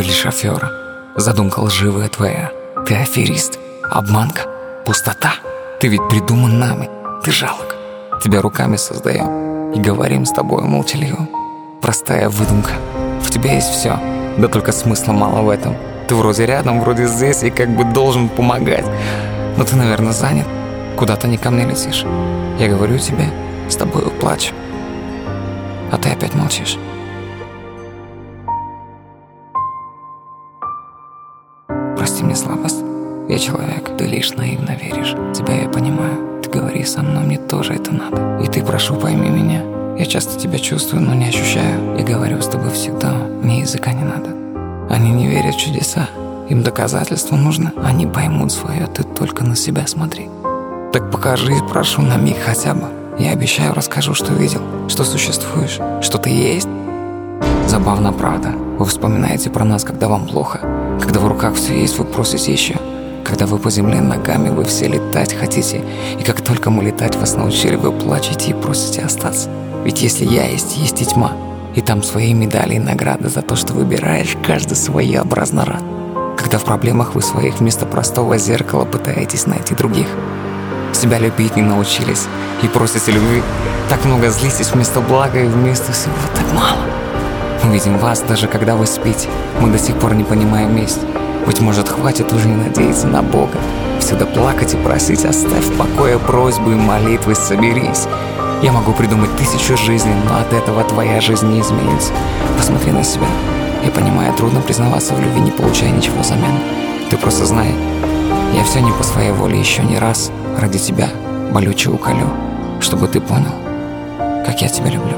Ты лишь афера, задумка лживая твоя. Ты аферист, обманка, пустота. Ты ведь придуман нами, ты жалок. Тебя руками создаем и говорим с тобой молчаливо. Простая выдумка. В тебе есть все, да только смысла мало в этом. Ты вроде рядом, вроде здесь и как бы должен помогать. Но ты, наверное, занят. Куда-то не ко мне летишь. Я говорю тебе, с тобой плачу. А ты опять молчишь. Прости мне слабость. Я человек, ты лишь наивно веришь. Тебя я понимаю. Ты говори со мной, мне тоже это надо. И ты, прошу, пойми меня. Я часто тебя чувствую, но не ощущаю. Я говорю с тобой всегда, мне языка не надо. Они не верят в чудеса. Им доказательства нужно. Они поймут свое, ты только на себя смотри. Так покажи, прошу, на миг хотя бы. Я обещаю, расскажу, что видел, что существуешь, что ты есть. Забавно, правда. Вы вспоминаете про нас, когда вам плохо. Когда в руках все есть, вы просите еще. Когда вы по земле ногами, вы все летать хотите. И как только мы летать вас научили, вы плачете и просите остаться. Ведь если я есть, есть и тьма. И там свои медали и награды за то, что выбираешь каждый своеобразно рад. Когда в проблемах вы своих вместо простого зеркала пытаетесь найти других. Себя любить не научились и просите любви. Так много злитесь вместо блага и вместо всего так мало. Мы видим вас, даже когда вы спите. Мы до сих пор не понимаем месть. Быть может, хватит уже не надеяться на Бога. Всегда плакать и просить, оставь в покое просьбы и молитвы, соберись. Я могу придумать тысячу жизней, но от этого твоя жизнь не изменится. Посмотри на себя. Я понимаю, трудно признаваться в любви, не получая ничего взамен. Ты просто знай, я все не по своей воле еще не раз ради тебя болюче уколю, чтобы ты понял, как я тебя люблю.